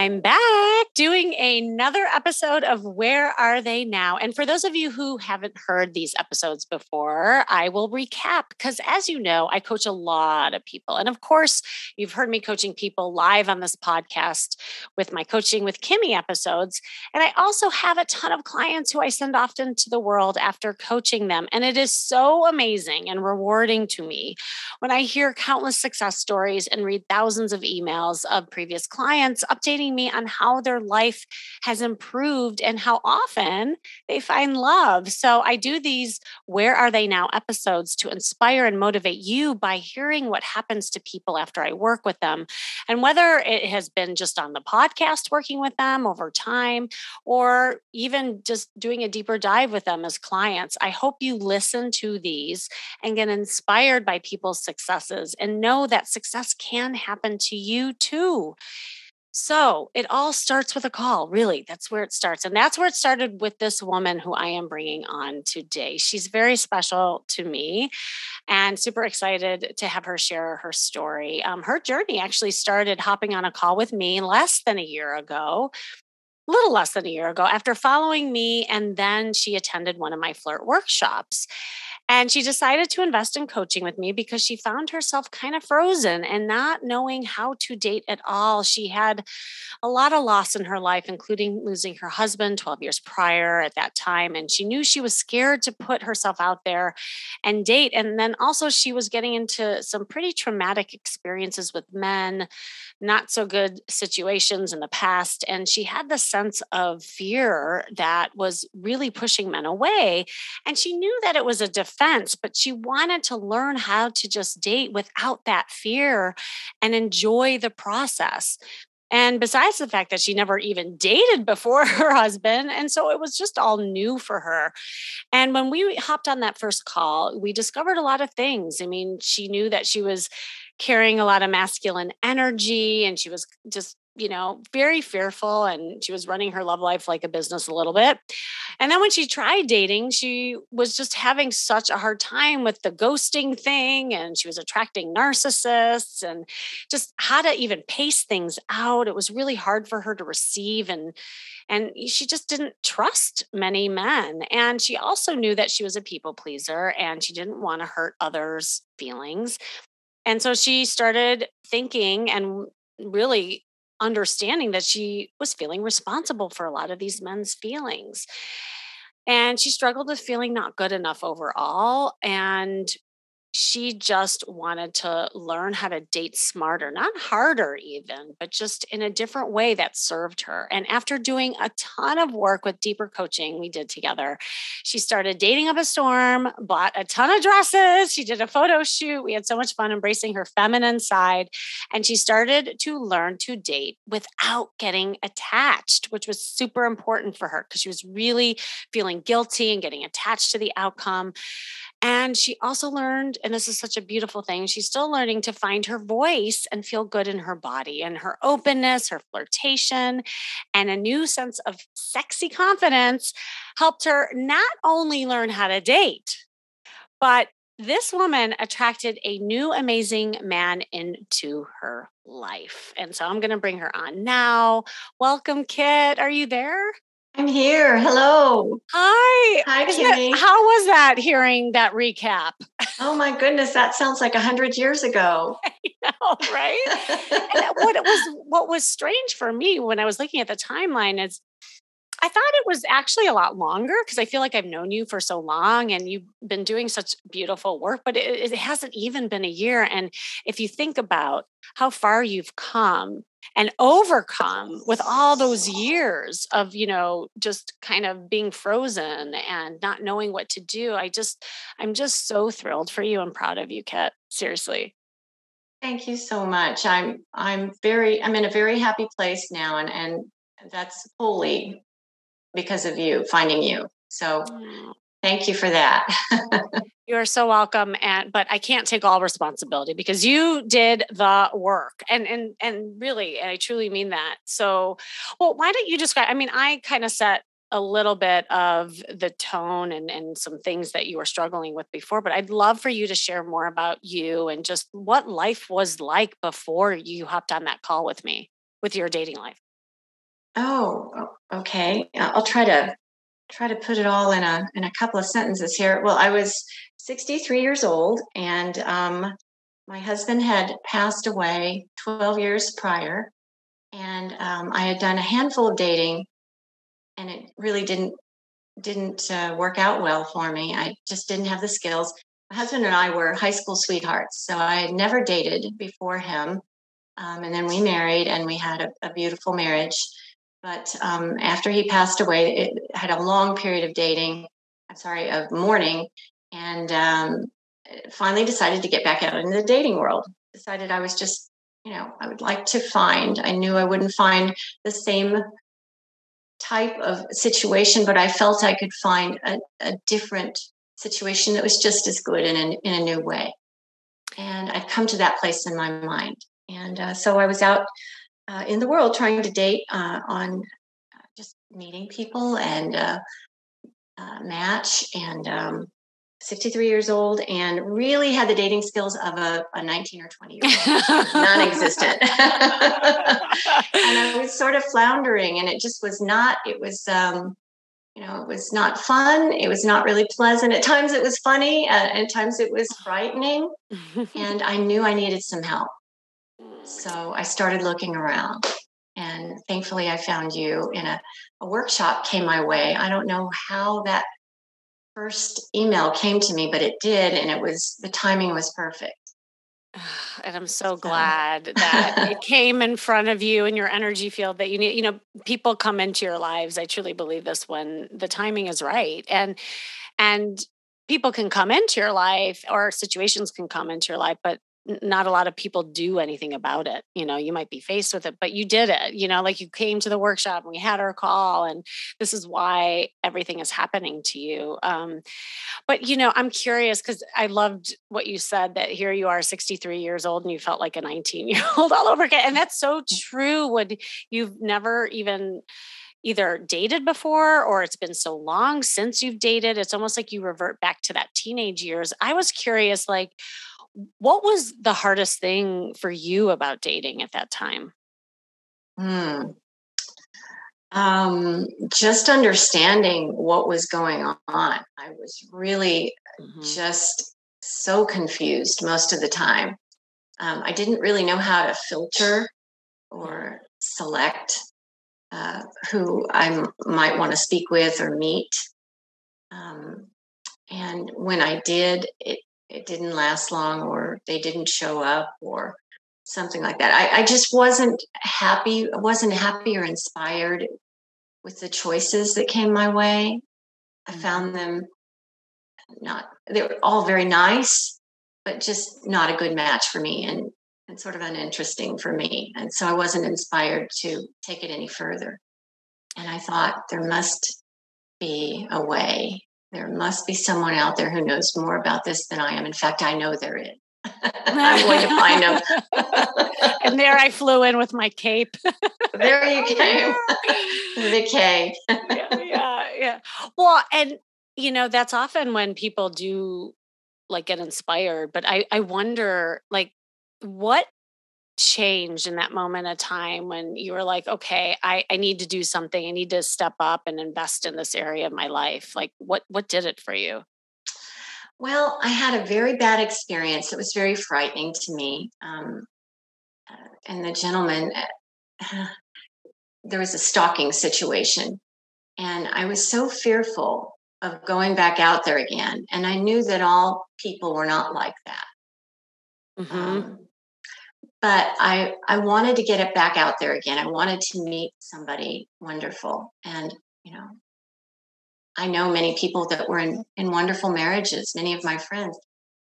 I'm back another episode of Where Are They Now? And for those of you who haven't heard these episodes before, I will recap because, as you know, I coach a lot of people. And of course, you've heard me coaching people live on this podcast with my Coaching with Kimmy episodes. And I also have a ton of clients who I send off into the world after coaching them. And it is so amazing and rewarding to me when I hear countless success stories and read thousands of emails of previous clients updating me on how their life has improved and how often they find love. So I do these Where Are They Now episodes to inspire and motivate you by hearing what happens to people after I work with them. And whether it has been just on the podcast working with them over time or even just doing a deeper dive with them as clients, I hope you listen to these and get inspired by people's successes and know that success can happen to you too. So it all starts with a call, really. That's where it starts. And that's where it started with this woman who I am bringing on today. She's very special to me and super excited to have her share her story. Um, her journey actually started hopping on a call with me less than a year ago. A little less than a year ago, after following me, and then she attended one of my flirt workshops. And she decided to invest in coaching with me because she found herself kind of frozen and not knowing how to date at all. She had a lot of loss in her life, including losing her husband 12 years prior at that time. And she knew she was scared to put herself out there and date. And then also, she was getting into some pretty traumatic experiences with men, not so good situations in the past. And she had the sense of fear that was really pushing men away. And she knew that it was a defense, but she wanted to learn how to just date without that fear and enjoy the process. And besides the fact that she never even dated before her husband. And so it was just all new for her. And when we hopped on that first call, we discovered a lot of things. I mean, she knew that she was carrying a lot of masculine energy and she was just you know, very fearful and she was running her love life like a business a little bit. And then when she tried dating, she was just having such a hard time with the ghosting thing and she was attracting narcissists and just how to even pace things out. It was really hard for her to receive and and she just didn't trust many men. And she also knew that she was a people pleaser and she didn't want to hurt others' feelings. And so she started thinking and really understanding that she was feeling responsible for a lot of these men's feelings. And she struggled with feeling not good enough overall. And she just wanted to learn how to date smarter, not harder, even, but just in a different way that served her. And after doing a ton of work with deeper coaching we did together, she started dating up a storm, bought a ton of dresses. She did a photo shoot. We had so much fun embracing her feminine side. And she started to learn to date without getting attached, which was super important for her because she was really feeling guilty and getting attached to the outcome. And she also learned, and this is such a beautiful thing, she's still learning to find her voice and feel good in her body and her openness, her flirtation, and a new sense of sexy confidence helped her not only learn how to date, but this woman attracted a new amazing man into her life. And so I'm going to bring her on now. Welcome, Kit. Are you there? I'm here. Hello. Hi. Hi, Kimmy. how was that hearing that recap? Oh my goodness, that sounds like a hundred years ago. know, right? what was what was strange for me when I was looking at the timeline is I thought it was actually a lot longer because I feel like I've known you for so long and you've been doing such beautiful work, but it, it, hasn't even been a year. And if you think about how far you've come and overcome with all those years of, you know, just kind of being frozen and not knowing what to do, I just, I'm just so thrilled for you and proud of you, Kit. Seriously. Thank you so much. I'm I'm very I'm in a very happy place now and and that's wholly because of you finding you. So. Thank you for that. You're so welcome. And but I can't take all responsibility because you did the work. And and and really, and I truly mean that. So well, why don't you describe? I mean, I kind of set a little bit of the tone and, and some things that you were struggling with before, but I'd love for you to share more about you and just what life was like before you hopped on that call with me with your dating life. Oh, okay. I'll try to try to put it all in a in a couple of sentences here. Well, I was 63 years old, and um, my husband had passed away 12 years prior, and um, I had done a handful of dating and it really didn't didn't uh, work out well for me. I just didn't have the skills. My husband and I were high school sweethearts, so I had never dated before him. Um, and then we married, and we had a, a beautiful marriage. But um, after he passed away, it had a long period of dating. I'm sorry, of mourning, and um, finally decided to get back out into the dating world. Decided I was just, you know, I would like to find. I knew I wouldn't find the same type of situation, but I felt I could find a, a different situation that was just as good in a, in a new way. And I'd come to that place in my mind. And uh, so I was out uh, in the world trying to date uh, on uh, just meeting people and uh, uh, match and um, 63 years old and really had the dating skills of a, a 19 or 20 year old, non existent. and I was sort of floundering, and it just was not, it was, um, you know, it was not fun. It was not really pleasant. At times it was funny, uh, at times it was frightening. and I knew I needed some help. So I started looking around. And thankfully, I found you in a, a workshop came my way. I don't know how that first email came to me, but it did, and it was the timing was perfect. And I'm so glad that it came in front of you and your energy field that you need. You know, people come into your lives. I truly believe this when the timing is right. And and people can come into your life or situations can come into your life, but not a lot of people do anything about it. You know, you might be faced with it, but you did it. You know, like you came to the workshop and we had our call, and this is why everything is happening to you. Um, but, you know, I'm curious because I loved what you said that here you are, 63 years old, and you felt like a 19 year old all over again. And that's so mm. true when you've never even either dated before or it's been so long since you've dated. It's almost like you revert back to that teenage years. I was curious, like, what was the hardest thing for you about dating at that time? Hmm. Um, just understanding what was going on. I was really mm-hmm. just so confused most of the time. Um, I didn't really know how to filter or select uh, who I might want to speak with or meet. Um, and when I did, it it didn't last long or they didn't show up or something like that. I, I just wasn't happy, wasn't happy or inspired with the choices that came my way. I mm-hmm. found them not, they were all very nice, but just not a good match for me and, and sort of uninteresting for me. And so I wasn't inspired to take it any further. And I thought there must be a way there must be someone out there who knows more about this than I am. In fact, I know there is. I'm going to find them. and there I flew in with my cape. there you came. the cape. yeah, yeah, yeah. Well, and you know, that's often when people do like get inspired, but I I wonder like what changed in that moment of time when you were like okay I, I need to do something. I need to step up and invest in this area of my life. Like what what did it for you? Well i had a very bad experience. It was very frightening to me um, uh, and the gentleman uh, there was a stalking situation and i was so fearful of going back out there again and i knew that all people were not like that. Mm-hmm. um, but I I wanted to get it back out there again. I wanted to meet somebody wonderful, and you know, I know many people that were in in wonderful marriages. Many of my friends,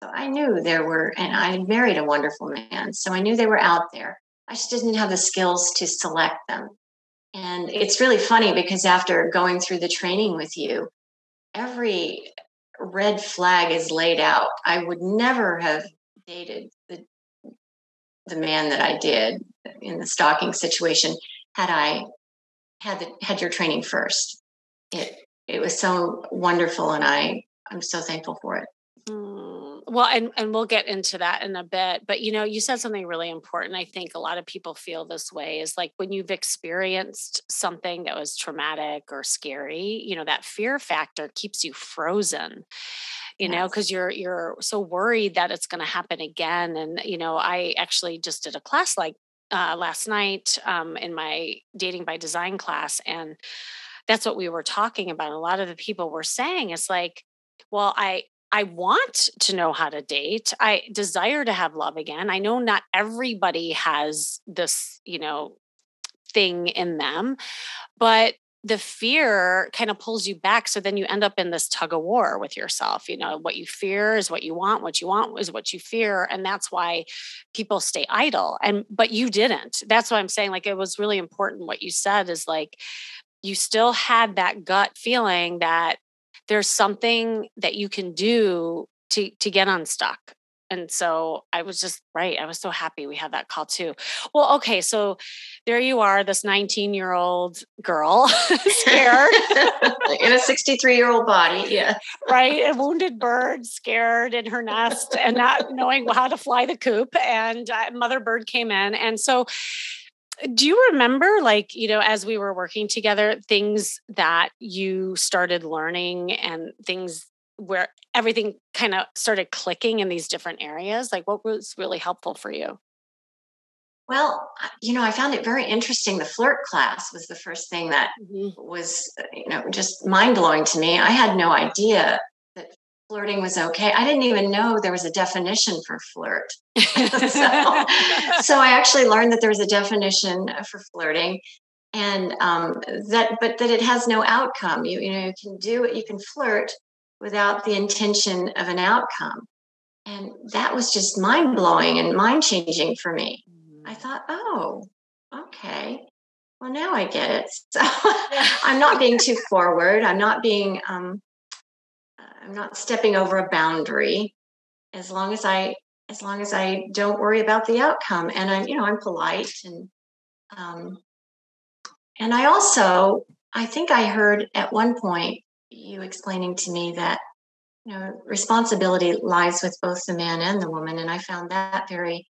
So I knew there were, and I had married a wonderful man. So I knew they were out there. I just didn't have the skills to select them. And it's really funny because after going through the training with you, every red flag is laid out. I would never have dated the the man that I did in the stalking situation had I had the, had your training first. It it was so wonderful, and I I'm so thankful for it. Well, and and we'll get into that in a bit. But you know, you said something really important. I think a lot of people feel this way is like when you've experienced something that was traumatic or scary, you know, that fear factor keeps you frozen you know because you're you're so worried that it's going to happen again and you know i actually just did a class like uh, last night um, in my dating by design class and that's what we were talking about a lot of the people were saying it's like well i I want to know how to date. I desire to have love again. I know not everybody has this, you know, thing in them, but the fear kind of pulls you back. So then you end up in this tug of war with yourself. You know, what you fear is what you want, what you want is what you fear. And that's why people stay idle. And, but you didn't. That's what I'm saying. Like, it was really important what you said is like, you still had that gut feeling that there's something that you can do to to get unstuck. And so i was just right i was so happy we had that call too. Well okay so there you are this 19 year old girl scared. In a 63 year old body yeah. Right a wounded bird scared in her nest and not knowing how to fly the coop and uh, mother bird came in. And so do you remember like you know as we were working together things that you started learning and things where everything kind of started clicking in these different areas? Like what was really helpful for you? Well you know i found it very interesting the flirt class was the first thing that mm-hmm. was uh, you know just mind-blowing to me. I had no idea flirting was okay. I didn't even know there was a definition for flirt. so, so, I actually learned that there was a definition for flirting and um, that but that it has no outcome. You, you know, you can do it, you can flirt without the intention of an outcome. And that was just mind blowing and mind changing for me. I mm-hmm. thought, oh, okay. Well, now I get it. So I'm not being too forward. I'm not being um, I'm not stepping over a boundary as long as I as long as I don't worry about the outcome. And I'm you know I'm polite and um and I also I think I heard at one point you explaining to me that you know responsibility lies with both the man and the woman. And I found that very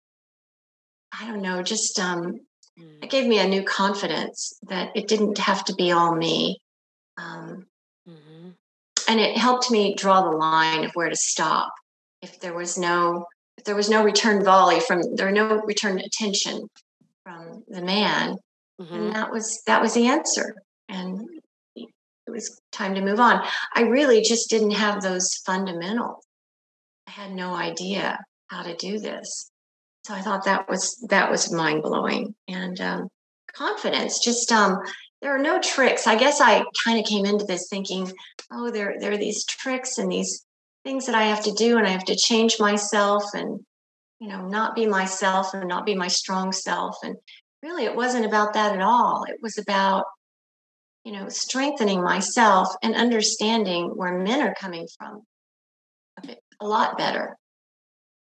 I don't know just um mm. it gave me a new confidence that it didn't have to be all me. Um, and it helped me draw the line of where to stop if there was no if there was no return volley from there no return attention from the man. Mm-hmm. and that was that was the answer. And it was time to move on. I really just didn't have those fundamentals. I had no idea how to do this. So i thought that was that was mind blowing and um, confidence just um, there are no tricks. I guess I kind of came into this thinking, oh, there, there are these tricks and these things that I have to do, and I have to change myself and, you know, not be myself and not be my strong self. And really, it wasn't about that at all. It was about, you know, strengthening myself and understanding where men are coming from a, bit, a lot better.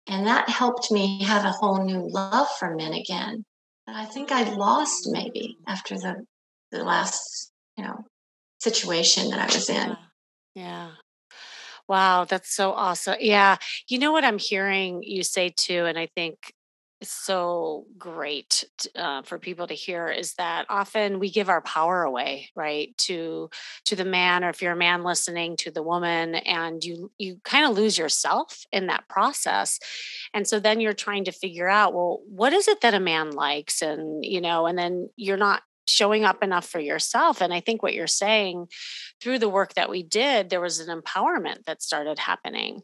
And that helped me have a whole new love for men again that I think I'd lost maybe after the the last, you know, situation that I was in. Yeah. yeah. Wow, that's so awesome. Yeah. You know what I'm hearing you say too, and I think is so great uh, for people to hear is that often we give our power away right to to the man or if you're a man listening to the woman and you you kind of lose yourself in that process and so then you're trying to figure out well what is it that a man likes and you know and then you're not showing up enough for yourself and i think what you're saying through the work that we did there was an empowerment that started happening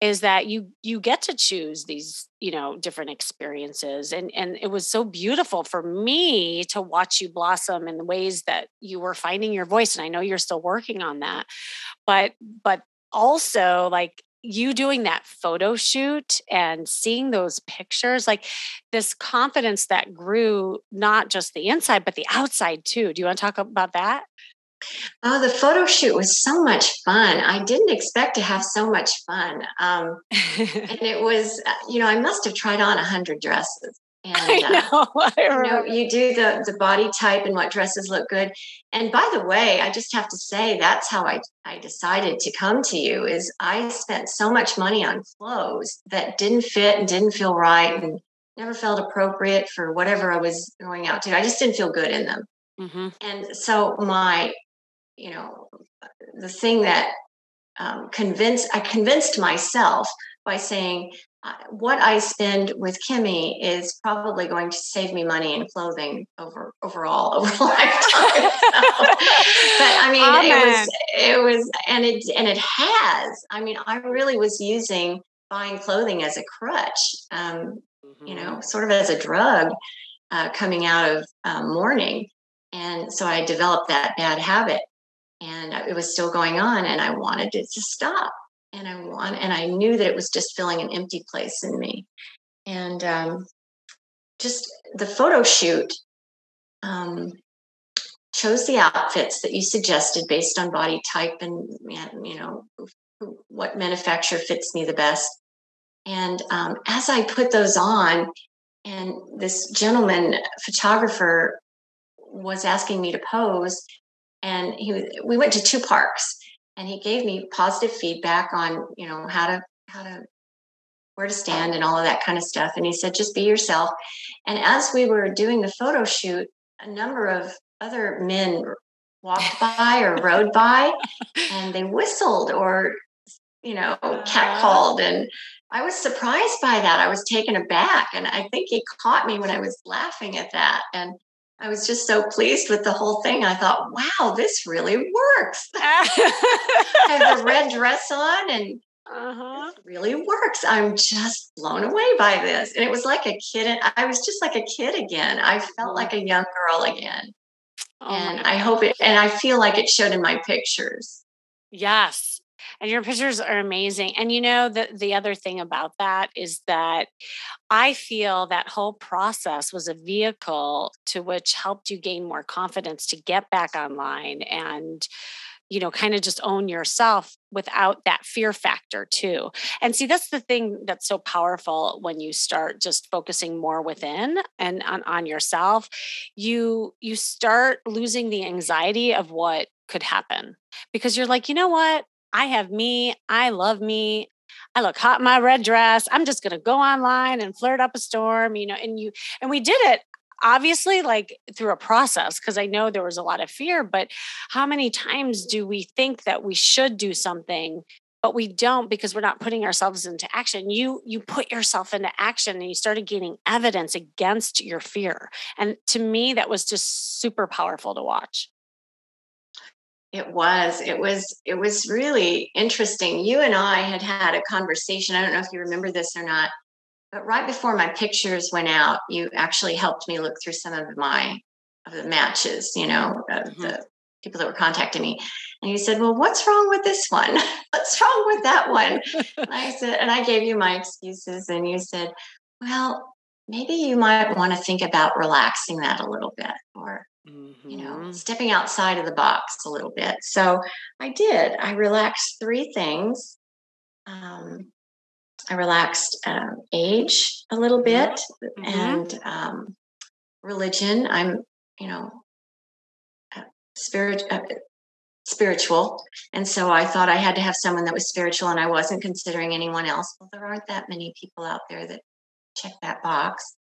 is that you you get to choose these you know different experiences and and it was so beautiful for me to watch you blossom in the ways that you were finding your voice and i know you're still working on that but but also like you doing that photo shoot and seeing those pictures, like this confidence that grew not just the inside, but the outside too. Do you want to talk about that? Oh, the photo shoot was so much fun. I didn't expect to have so much fun. Um, and it was, uh, you know, I must have tried on a hundred dresses. And I know, uh, I you know, you do the the body type and what dresses look good. And by the way, I just have to say that's how I I decided to come to you. Is I spent so much money on clothes that didn't fit and didn't feel right and never felt appropriate for whatever I was going out to. I just didn't feel good in them. Mm-hmm. And so my you know, the thing that um, convinced I convinced myself by saying uh, what I spend with Kimmy is probably going to save me money in clothing over overall over a lifetime. so, but I mean, Amen. it was it was and it and it has. I mean, I really was using buying clothing as a crutch, um, mm-hmm. you know, sort of as a drug uh, coming out of um, mourning, and so I developed that bad habit and it was still going on and i wanted it to stop and i want and i knew that it was just filling an empty place in me. And um, just the photo shoot um, chose the outfits that you suggested based on body type and you know what manufacturer fits me the best. And um, as i put those on and this gentleman photographer was asking me to pose and he we went to two parks and he gave me positive feedback on you know how to how to where to stand and all of that kind of stuff. And he said just be yourself. And as we were doing the photo shoot a number of other men walked by or rode by and they whistled or you know catcalled. And i was surprised by that. I was taken aback. And i think he caught me when i was laughing at that. And I was just so pleased with the whole thing. I thought, wow, this really works. I have a red dress on and uh-huh. it really works. I'm just blown away by this. And it was like a kid. I was just like a kid again. I felt mm. like a young girl again. Oh and I hope it, and I feel like it showed in my pictures. Yes and your pictures are amazing and you know the the other thing about that is that i feel that whole process was a vehicle to which helped you gain more confidence to get back online and you know kind of just own yourself without that fear factor too. And see that's the thing that's so powerful when you start just focusing more within and on, on yourself you you start losing the anxiety of what could happen because you're like you know what I have me. I love me. I look hot in my red dress. I'm just going to go online and flirt up a storm, you know, and you, and we did it obviously like through a process because I know there was a lot of fear, but how many times do we think that we should do something but we don't because we're not putting ourselves into action you you put yourself into action and you started gaining evidence against your fear and to me that was just super powerful to watch it was. It was. It was really interesting. You and I had had a conversation. I don't know if you remember this or not, but right before my pictures went out, you actually helped me look through some of my of the matches. You know, mm-hmm. the people that were contacting me, and you said, "Well, what's wrong with this one? what's wrong with that one?" and I said, and I gave you my excuses, and you said, "Well, maybe you might want to think about relaxing that a little bit, or." Mm-hmm. you know, mm-hmm. stepping outside of the box a little bit. So I did. I relaxed three things. Um, I relaxed um, age a little bit mm-hmm. and um, religion. I'm, you know, uh, spirit, uh, spiritual. And so I thought I had to have someone that was spiritual and I wasn't considering anyone else. Well, there aren't that many people out there that check that box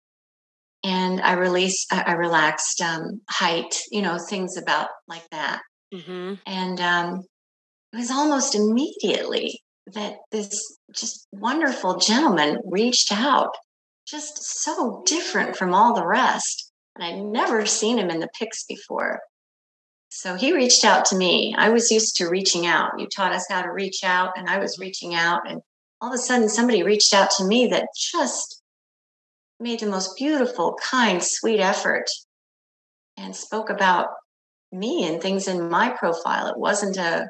and I released, I, relaxed um, height, you know, things about like that. Mm-hmm. And um, it was almost immediately that this just wonderful gentleman reached out, just so different from all the rest. And I'd never seen him in the pics before. So he reached out to me. I was used to reaching out. You taught us how to reach out, and I was reaching out. And all of a sudden, somebody reached out to me that just made the most beautiful, kind, sweet effort and spoke about me and things in my profile. It wasn't a,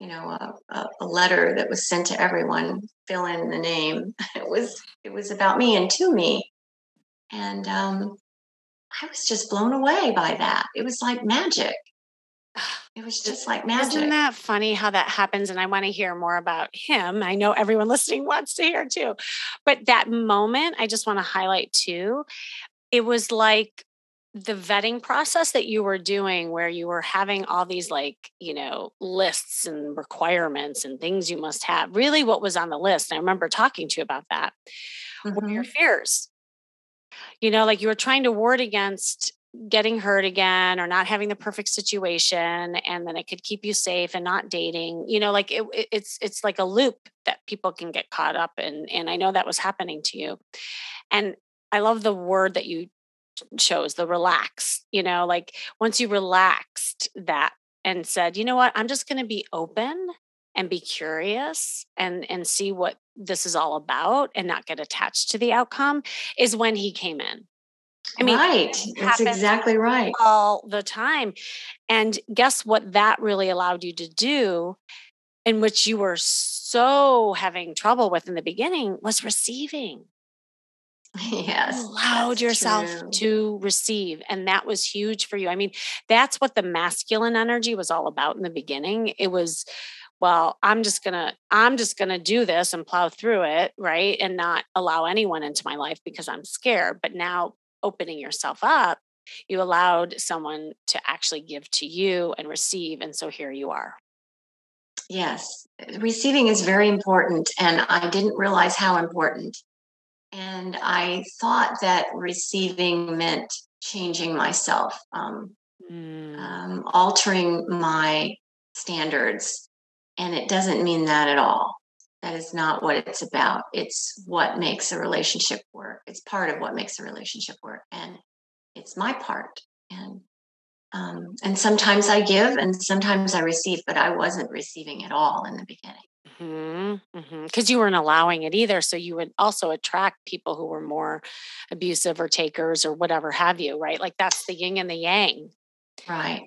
you know, a, a, letter that was sent to everyone, fill in the name. It was it was about me and to me. And um, I was just blown away by that. It was like magic. It was just like magic. Isn't that funny how that happens? And I want to hear more about him. I know everyone listening wants to hear too. But that moment, I just want to highlight too. It was like the vetting process that you were doing where you were having all these like you know lists and requirements and things you must have really what was on the list i remember talking to you about that mm-hmm. were your mm-hmm. fears you know like you were trying to ward against getting hurt again or not having the perfect situation and then it could keep you safe and not dating you know like it, it's it's like a loop that people can get caught up in and i know that was happening to you. And i love the word that you chose the relax you know like once you relaxed that and said you know what? I'm just going to be open and be curious and and see what this is all about and not get attached to the outcome is when he came in I mean, right. That's exactly right. All the time. And guess what that really allowed you to do, in which you were so having trouble with in the beginning, was receiving. Yes. You allowed yourself true. to receive. And that was huge for you. I mean, that's what the masculine energy was all about in the beginning. It was, well, I'm just going to, I'm just going to do this and plow through it. Right. And not allow anyone into my life because I'm scared. But now opening yourself up, you allowed someone to actually give to you and receive. And so here you are. Yes, receiving is very important. And I didn't realize how important. And I thought that receiving meant changing myself, um, mm. um, altering my standards. And it doesn't mean that at all. That is not what it's about. It's what makes a relationship work. It's part of what makes a relationship work. And it's my part. And um, and sometimes I give and sometimes I receive, but I wasn't receiving at all in the beginning. Because mm-hmm, mm-hmm. you weren't allowing it either. So you would also attract people who were more abusive or takers or whatever have you, right? Like that's the yin and the yang. Right.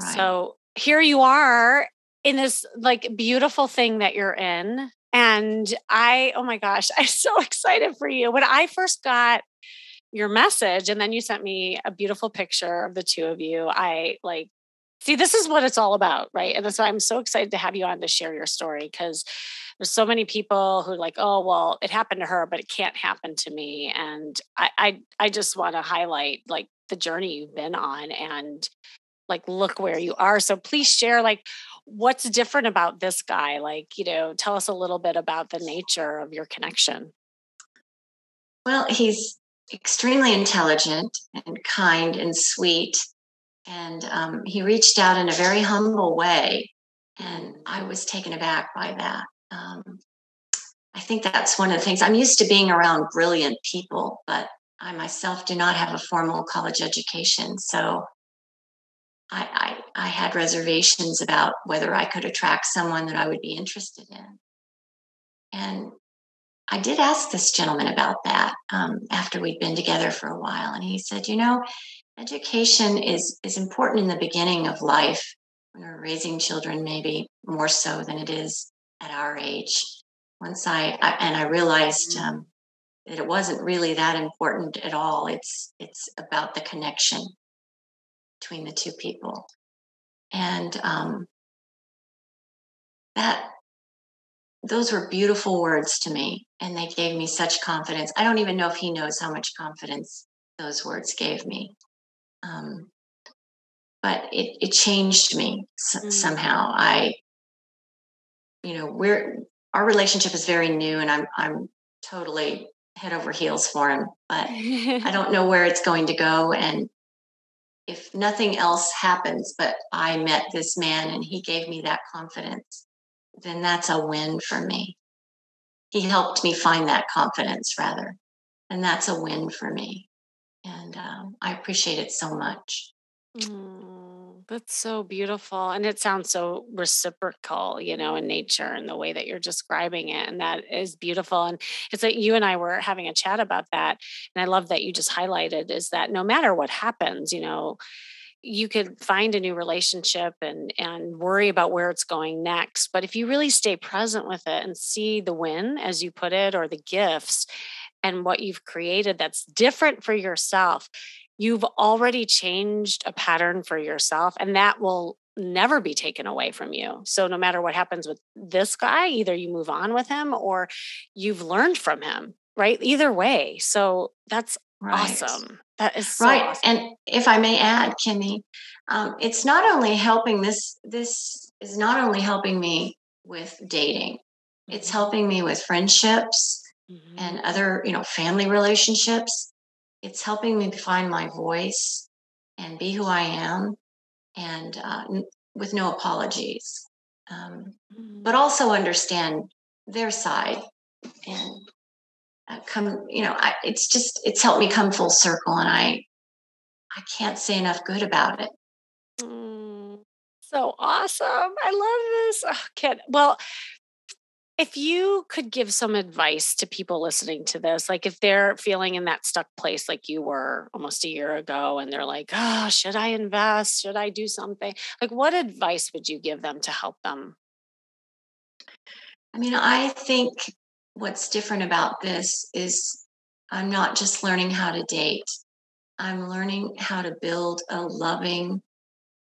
right. So here you are in this like beautiful thing that you're in and I, oh my gosh, I'm so excited for you. When I first got your message and then you sent me a beautiful picture of the two of you, I like, see, this is what it's all about, right? And that's why I'm so excited to have you on to share your story because there's so many people who like, oh, well, it happened to her, but it can't happen to me. And I, I, I just want to highlight like the journey you've been on and like look where you are. So please share like what's different about this guy? Like, you know, tell us a little bit about the nature of your connection. Well, he's extremely intelligent and kind and sweet. And um, he reached out in a very humble way. And I was taken aback by that. Um, I think that's one of the things. I'm used to being around brilliant people, but I myself do not have a formal college education. So I, I, I had reservations about whether I could attract someone that I would be interested in. And I did ask this gentleman about that um, after we'd been together for a while, and he said, "You know, education is is important in the beginning of life when we're raising children, maybe more so than it is at our age." Once I, I and I realized mm-hmm. um, that it wasn't really that important at all. It's it's about the connection between the two people. And um, that those were beautiful words to me and they gave me such confidence i don't even know if he knows how much confidence those words gave me um, but it, it changed me mm-hmm. somehow i you know we're our relationship is very new and i'm i'm totally head over heels for him but i don't know where it's going to go and if nothing else happens, but I met this man and he gave me that confidence, then that's a win for me. He helped me find that confidence, rather. And that's a win for me. And um, I appreciate it so much. Mm. That's so beautiful. And it sounds so reciprocal, you know, in nature and the way that you're describing it. And that is beautiful. And it's like you and I were having a chat about that. And I love that you just highlighted is that no matter what happens, you know, you could find a new relationship and and worry about where it's going next but if you really stay present with it and see the win as you put it or the gifts and what you've created that's different for yourself you've already changed a pattern for yourself and that will never be taken away from you so no matter what happens with this guy either you move on with him or you've learned from him right either way so that's right. awesome that is so right. Awesome. And if I may add, Kimmy, um, it's not only helping this. This is not only helping me with dating. It's mm-hmm. helping me with friendships mm-hmm. and other, you know, family relationships. It's helping me find my voice and be who I am, and uh, n- with no apologies. Um, mm-hmm. But also understand their side and uh, come you know I, it's just it's helped me come full circle and i i can't say enough good about it mm, so awesome i love this oh, Kit well if you could give some advice to people listening to this like if they're feeling in that stuck place like you were almost a year ago and they're like oh should i invest? Should i do something? Like what advice would you give them to help them? I mean i think what's different about this is I'm not just learning how to date, I'm learning how to build a loving,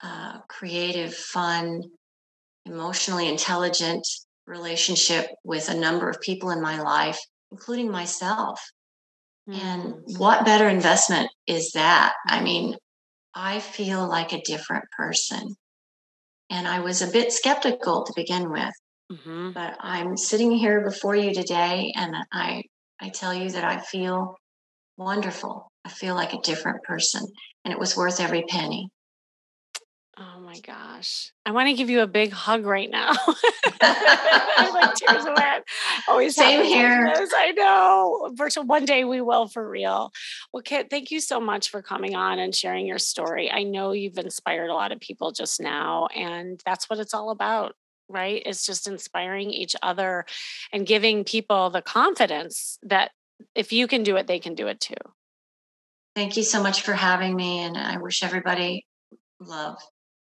uh, creative, fun, emotionally intelligent relationship with a number of people in my life, including myself. Mm. And what better investment is that? I mean, I feel like a different person. And I was a bit skeptical to begin with. Mm-hmm. But I'm sitting here before you today, and I I tell you that I feel wonderful. I feel like a different person, and it was worth every penny. Oh my gosh. I want to give you a big hug right now. like tears of wet. Always same here. I know. Virtual one day we will for real. Well, Kit, thank you so much for coming on and sharing your story. I know you've inspired a lot of people just now, and that's what it's all about right? It's just inspiring each other and giving people the confidence that if you can do it, they can do it too. Thank you so much for having me. And I wish everybody love.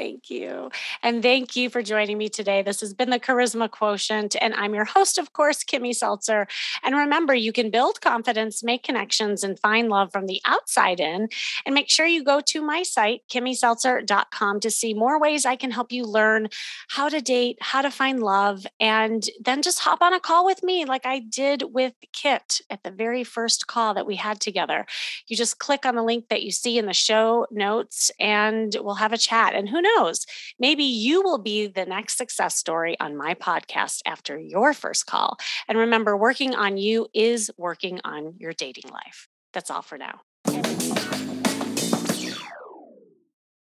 Thank you. And thank you for joining me today. This has been the Charisma Quotient, and I'm your host, of course, Kimmy Seltzer. And remember, you can build confidence, make connections, and find love from the outside in. And make sure you go to my site, kimmyseltzer.com, to see more ways I can help you learn how to date, how to find love, and then just hop on a call with me, like I did with Kit at the very first call that we had together. You just click on the link that you see in the show notes, and we'll have a chat. And who who knows? Maybe you will be the next success story on my podcast after your first call. And remember, working on you is working on your dating life. That's all for now.